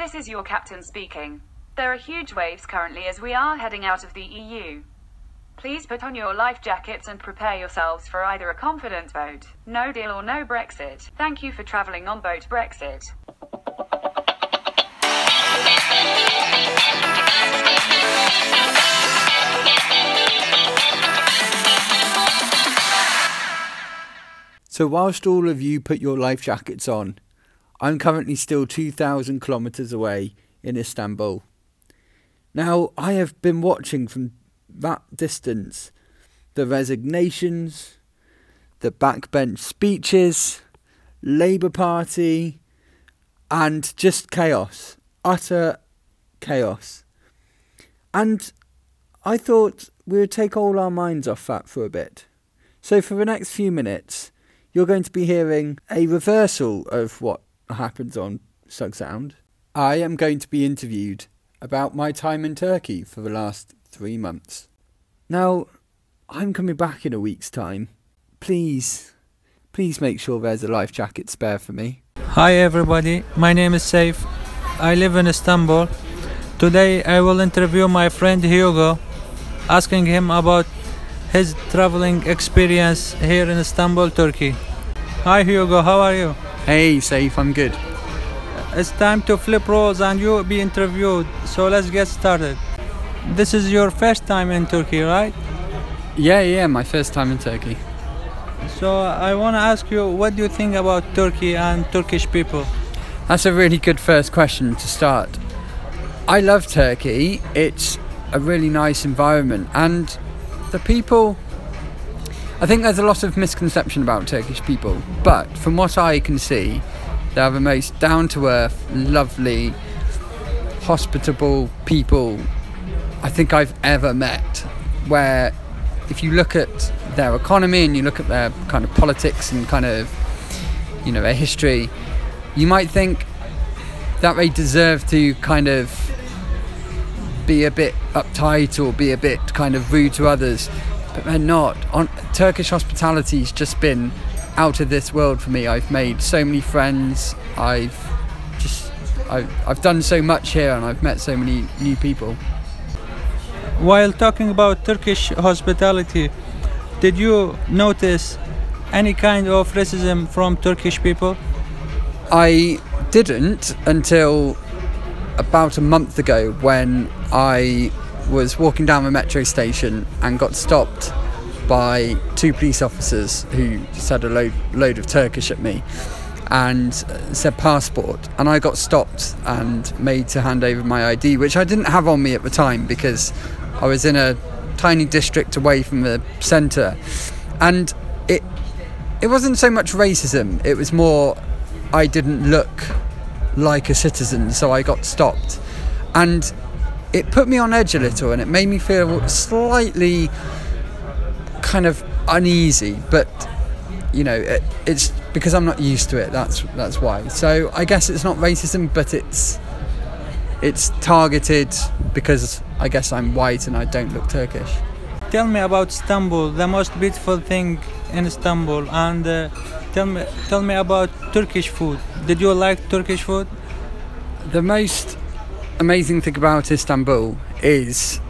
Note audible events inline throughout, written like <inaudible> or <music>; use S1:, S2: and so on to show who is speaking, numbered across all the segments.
S1: This is your captain speaking. There are huge waves currently as we are heading out of the EU. Please put on your life jackets and prepare yourselves for either a confident vote, no deal or no Brexit. Thank you for travelling on boat Brexit.
S2: So, whilst all of you put your life jackets on, I'm currently still 2,000 kilometres away in Istanbul. Now, I have been watching from that distance the resignations, the backbench speeches, Labour Party, and just chaos. Utter chaos. And I thought we would take all our minds off that for a bit. So, for the next few minutes, you're going to be hearing a reversal of what happens on Sug Sound. I am going to be interviewed about my time in Turkey for the last three months. Now, I'm coming back in a week's time. Please, please make sure there's a life jacket spare for me.
S3: Hi everybody, my name is Saif. I live in Istanbul. Today I will interview my friend Hugo, asking him about his traveling experience here in Istanbul, Turkey. Hi Hugo, how are you?
S2: Hey, Saif, I'm good.
S3: It's time to flip roles and you be interviewed, so let's get started. This is your first time in Turkey, right?
S2: Yeah, yeah, my first time in Turkey.
S3: So I want to ask you, what do you think about Turkey and Turkish people?
S2: That's a really good first question to start. I love Turkey. It's a really nice environment, and the people. I think there's a lot of misconception about Turkish people, but from what I can see, they are the most down to earth, lovely, hospitable people I think I've ever met. Where if you look at their economy and you look at their kind of politics and kind of, you know, their history, you might think that they deserve to kind of be a bit uptight or be a bit kind of rude to others, but they're not. On Turkish hospitality's just been out of this world for me. I've made so many friends. I've just I've, I've done so much here and I've met so many new people.
S3: While talking about Turkish hospitality, did you notice any kind of racism from Turkish people?
S2: I didn't until about a month ago when I was walking down the metro station and got stopped by two police officers who just had a load, load of Turkish at me and uh, said passport. And I got stopped and made to hand over my ID, which I didn't have on me at the time because I was in a tiny district away from the centre. And it it wasn't so much racism, it was more I didn't look like a citizen, so I got stopped. And it put me on edge a little and it made me feel slightly kind of uneasy, but you know, it, it's because I'm not used to it. That's that's why. So I guess it's not racism, but it's it's targeted because I guess I'm white and I don't look Turkish.
S3: Tell me about Istanbul, the most beautiful thing in Istanbul, and uh, tell me tell me about Turkish food. Did you like Turkish food?
S2: The most amazing thing about Istanbul is,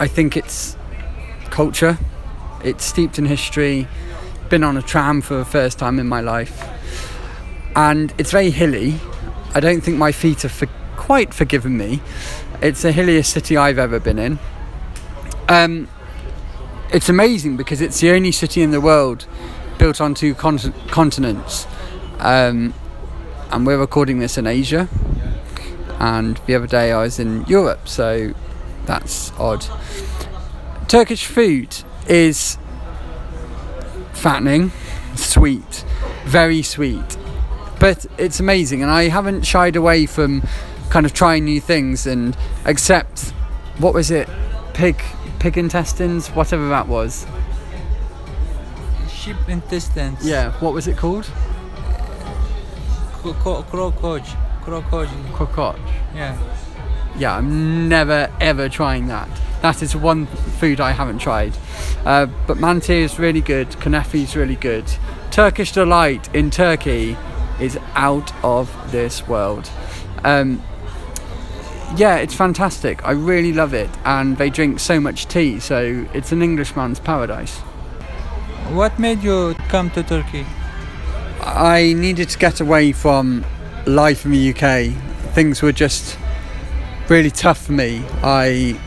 S2: I think it's culture. It's steeped in history. Been on a tram for the first time in my life, and it's very hilly. I don't think my feet have for- quite forgiven me. It's the hilliest city I've ever been in. Um, it's amazing because it's the only city in the world built on two con- continents. Um, and we're recording this in Asia. And the other day I was in Europe, so that's odd. Turkish food is fattening, sweet, very sweet, but it's amazing, and I haven't shied away from kind of trying new things and accept what was it, pig pig intestines, whatever that was.
S3: Sheep intestines.
S2: Yeah, what was it called?
S3: Crocodile. Crocodile. Yeah.
S2: Yeah, I'm never ever trying that. That is one food I haven't tried. Uh, but manti is really good. Kanefi is really good. Turkish delight in Turkey is out of this world. Um, yeah, it's fantastic. I really love it, and they drink so much tea, so it's an Englishman's paradise.
S3: What made you come to Turkey?
S2: I needed to get away from life in the UK. Things were just really tough for me. I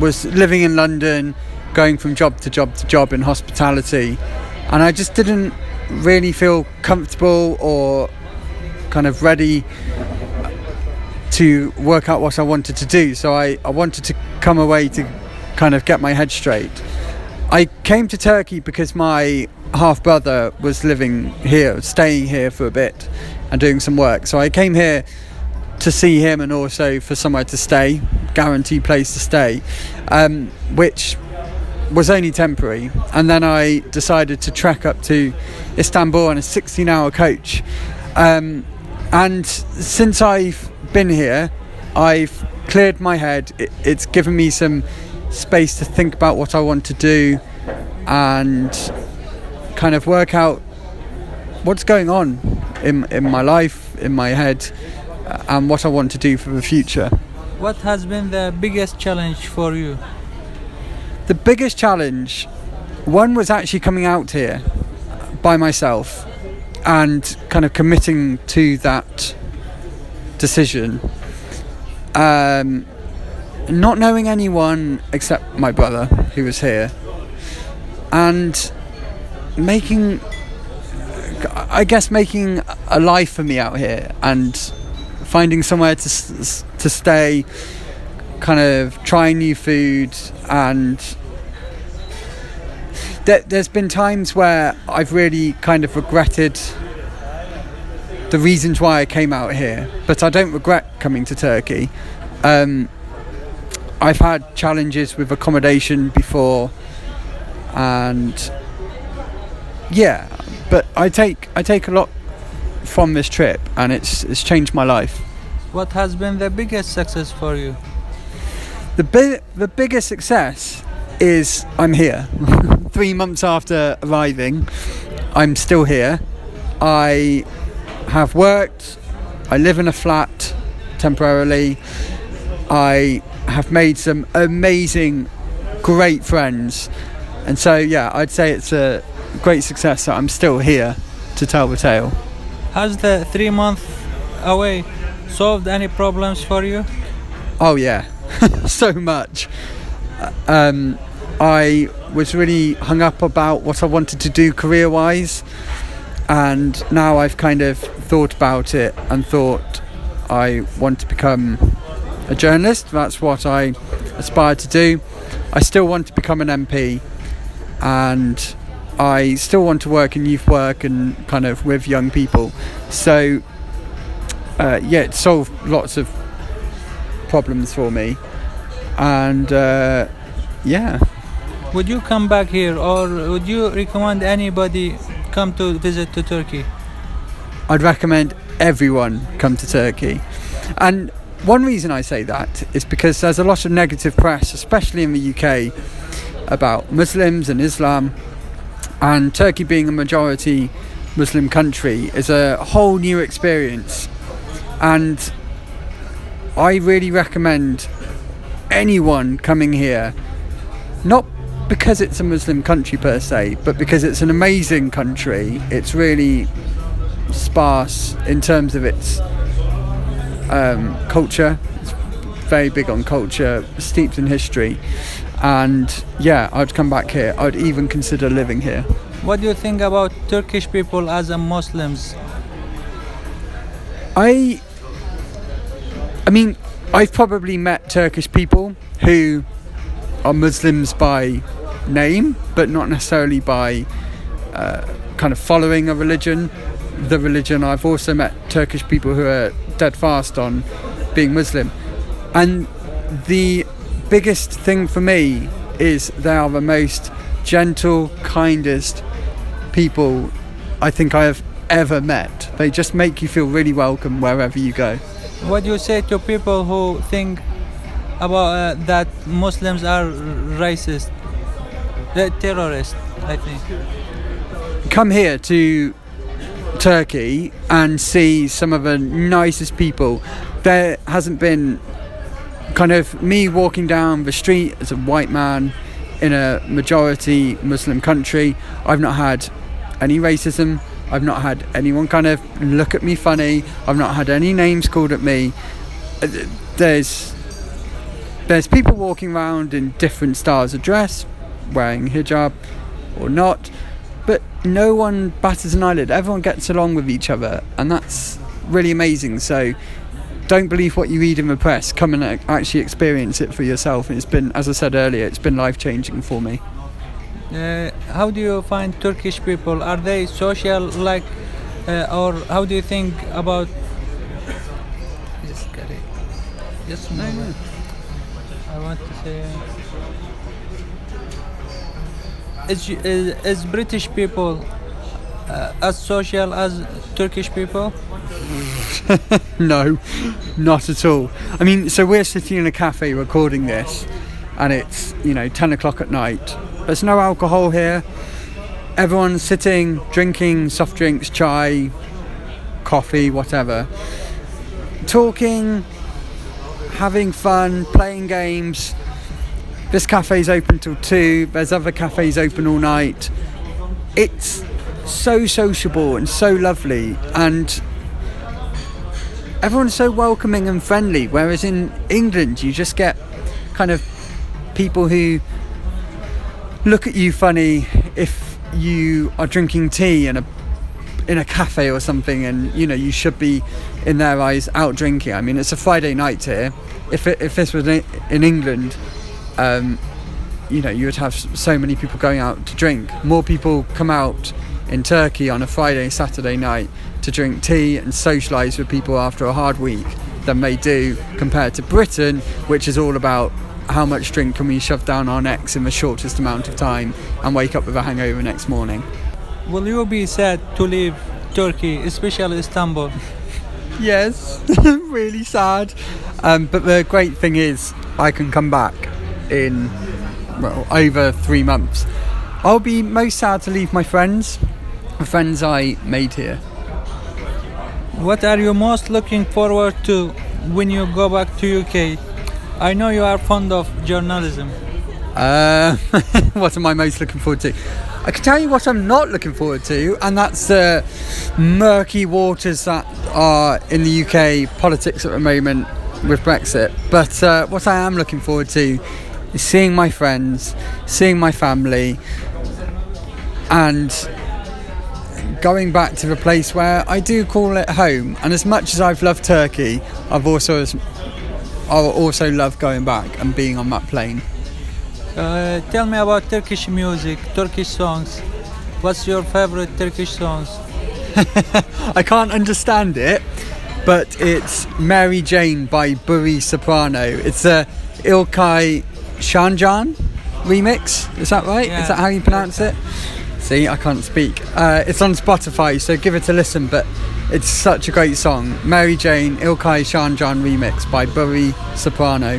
S2: was living in London, going from job to job to job in hospitality, and I just didn't really feel comfortable or kind of ready to work out what I wanted to do. So I, I wanted to come away to kind of get my head straight. I came to Turkey because my half brother was living here, staying here for a bit and doing some work. So I came here to see him and also for somewhere to stay, guaranteed place to stay, um, which was only temporary. And then I decided to trek up to Istanbul on a 16 hour coach. Um, and since I've been here, I've cleared my head. It, it's given me some space to think about what I want to do and kind of work out what's going on in, in my life, in my head, uh, and what I want to do for the future.
S3: What has been the biggest challenge for you?
S2: The biggest challenge, one was actually coming out here by myself and kind of committing to that decision. Um, not knowing anyone except my brother who was here, and making, I guess, making a life for me out here and finding somewhere to to stay, kind of trying new food and. There, there's been times where I've really kind of regretted the reasons why I came out here, but I don't regret coming to Turkey. Um, I've had challenges with accommodation before, and yeah, but I take I take a lot from this trip, and it's it's changed my life.
S3: What has been the biggest success for you?
S2: The bi- the biggest success is I'm here. <laughs> Three months after arriving, I'm still here. I have worked. I live in a flat temporarily. I have made some amazing, great friends. And so, yeah, I'd say it's a great success that I'm still here to tell the tale.
S3: Has the three month away solved any problems for you?
S2: Oh, yeah, <laughs> so much. Um, I was really hung up about what I wanted to do career wise, and now I've kind of thought about it and thought I want to become a journalist. That's what I aspire to do. I still want to become an MP, and I still want to work in youth work and kind of with young people. So, uh, yeah, it solved lots of problems for me, and uh, yeah.
S3: Would you come back here, or would you recommend anybody come to visit to Turkey?
S2: I'd recommend everyone come to Turkey, and one reason I say that is because there's a lot of negative press, especially in the UK, about Muslims and Islam, and Turkey being a majority Muslim country is a whole new experience, and I really recommend anyone coming here, not because it's a Muslim country per se, but because it's an amazing country. It's really sparse in terms of its um, culture. It's very big on culture, steeped in history. And yeah, I'd come back here. I'd even consider living here.
S3: What do you think about Turkish people as a Muslims?
S2: I I mean, I've probably met Turkish people who are Muslims by name, but not necessarily by uh, kind of following a religion. The religion. I've also met Turkish people who are dead fast on being Muslim, and the biggest thing for me is they are the most gentle, kindest people I think I have ever met. They just make you feel really welcome wherever you go.
S3: What do you say to people who think about uh, that Muslims are racist, They're terrorists? I think.
S2: Come here to Turkey and see some of the nicest people. There hasn't been kind of me walking down the street as a white man in a majority Muslim country. I've not had any racism. I've not had anyone kind of look at me funny. I've not had any names called at me. Uh, There's there's people walking around in different styles of dress, wearing hijab or not, but no one batters an eyelid. Everyone gets along with each other, and that's really amazing. So don't believe what you read in the press. Come and uh, actually experience it for yourself. And it's been, as I said earlier, it's been life changing for me.
S3: Uh, how do you find Turkish people? Are they social like, uh, or how do you think about? Just get it. Just a moment. I want to say. You- is, is British people uh, as social as Turkish people? <laughs>
S2: no, not at all. I mean, so we're sitting in a cafe recording this, and it's you know 10 o'clock at night. There's no alcohol here. Everyone's sitting, drinking soft drinks, chai, coffee, whatever, talking, having fun, playing games. This cafe's open till two. There's other cafes open all night. It's so sociable and so lovely, and everyone's so welcoming and friendly. Whereas in England, you just get kind of people who look at you funny if you are drinking tea in a in a cafe or something, and you know you should be in their eyes out drinking. I mean, it's a Friday night here. If it, if this was in England, um, you know, you would have so many people going out to drink. More people come out in Turkey on a Friday, Saturday night to drink tea and socialise with people after a hard week than they do compared to Britain, which is all about how much drink can we shove down our necks in the shortest amount of time and wake up with a hangover next morning.
S3: Will you be sad to leave Turkey, especially Istanbul? <laughs>
S2: Yes, <laughs> really sad. Um, but the great thing is, I can come back in well over three months. I'll be most sad to leave my friends, friends I made here.
S3: What are you most looking forward to when you go back to UK? I know you are fond of journalism.
S2: Uh, <laughs> what am I most looking forward to? I can tell you what I'm not looking forward to, and that's the murky waters that are in the UK politics at the moment with Brexit. But uh, what I am looking forward to is seeing my friends, seeing my family, and going back to the place where I do call it home. And as much as I've loved Turkey, I've also I also love going back and being on that plane.
S3: Uh, tell me about Turkish music, Turkish songs. What's your favorite Turkish songs? <laughs>
S2: I can't understand it, but it's Mary Jane by Buri Soprano. It's a Ilkay Sencan remix. Is that right?
S3: Yeah.
S2: Is that how you pronounce it? See, I can't speak. Uh, it's on Spotify, so give it a listen. But it's such a great song. Mary Jane Ilkay Sencan remix by Buri Soprano.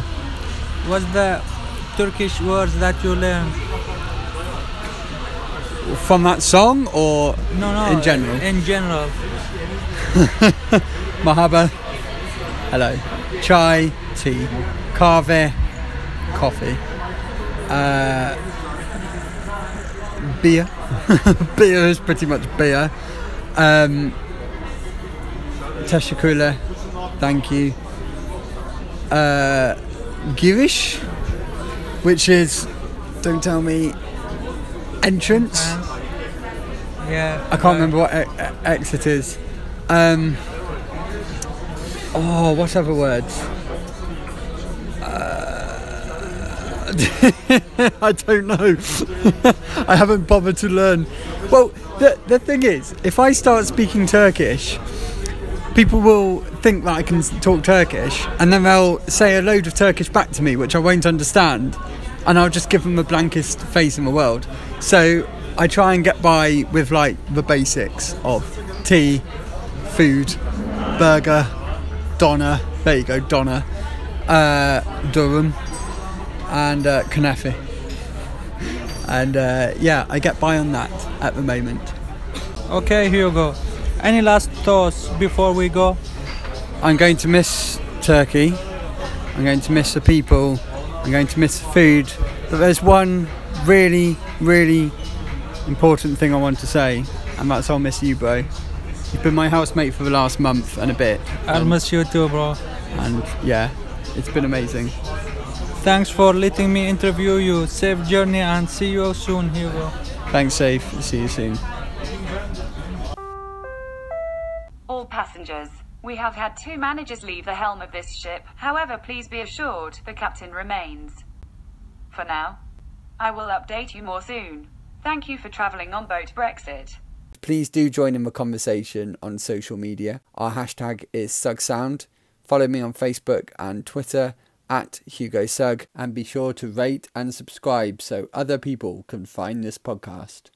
S3: What's the Turkish words that you learned?
S2: From that song or
S3: No, no.
S2: In general?
S3: In general. <laughs>
S2: Mahaba, hello. Chai, tea. Kahve, coffee. Uh, beer. <laughs> beer is pretty much beer. Um, Teshakula, thank you. Uh, Girish, which is, don't tell me, entrance.
S3: Yeah.
S2: I can't remember what e- e- exit is. Um, oh, what other words? <laughs> I don't know. <laughs> I haven't bothered to learn. Well, the, the thing is, if I start speaking Turkish, people will think that I can talk Turkish, and then they'll say a load of Turkish back to me, which I won't understand, and I'll just give them the blankest face in the world. So I try and get by with like the basics of tea, food, burger, doner. There you go, doner, uh, dürüm, and uh, Kanafi. And uh, yeah, I get by on that at the moment.
S3: Okay, Hugo. Any last thoughts before we go?
S2: I'm going to miss Turkey. I'm going to miss the people. I'm going to miss the food. But there's one really, really important thing I want to say, and that's I'll miss you, bro. You've been my housemate for the last month and a bit.
S3: I'll
S2: and,
S3: miss you too, bro.
S2: and yeah, it's been amazing.
S3: Thanks for letting me interview you. Safe journey and see you soon, Hugo.
S2: Thanks, Saif. See you soon.
S1: All passengers. We have had two managers leave the helm of this ship. However, please be assured the captain remains. For now, I will update you more soon. Thank you for travelling on boat Brexit.
S2: Please do join in the conversation on social media. Our hashtag is SugSound. Follow me on Facebook and Twitter at Hugo Sug and be sure to rate and subscribe so other people can find this podcast.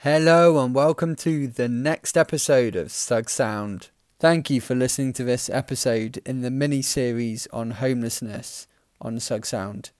S2: Hello and welcome to the next episode of Sug Sound. Thank you for listening to this episode in the mini series on homelessness on Sug Sound.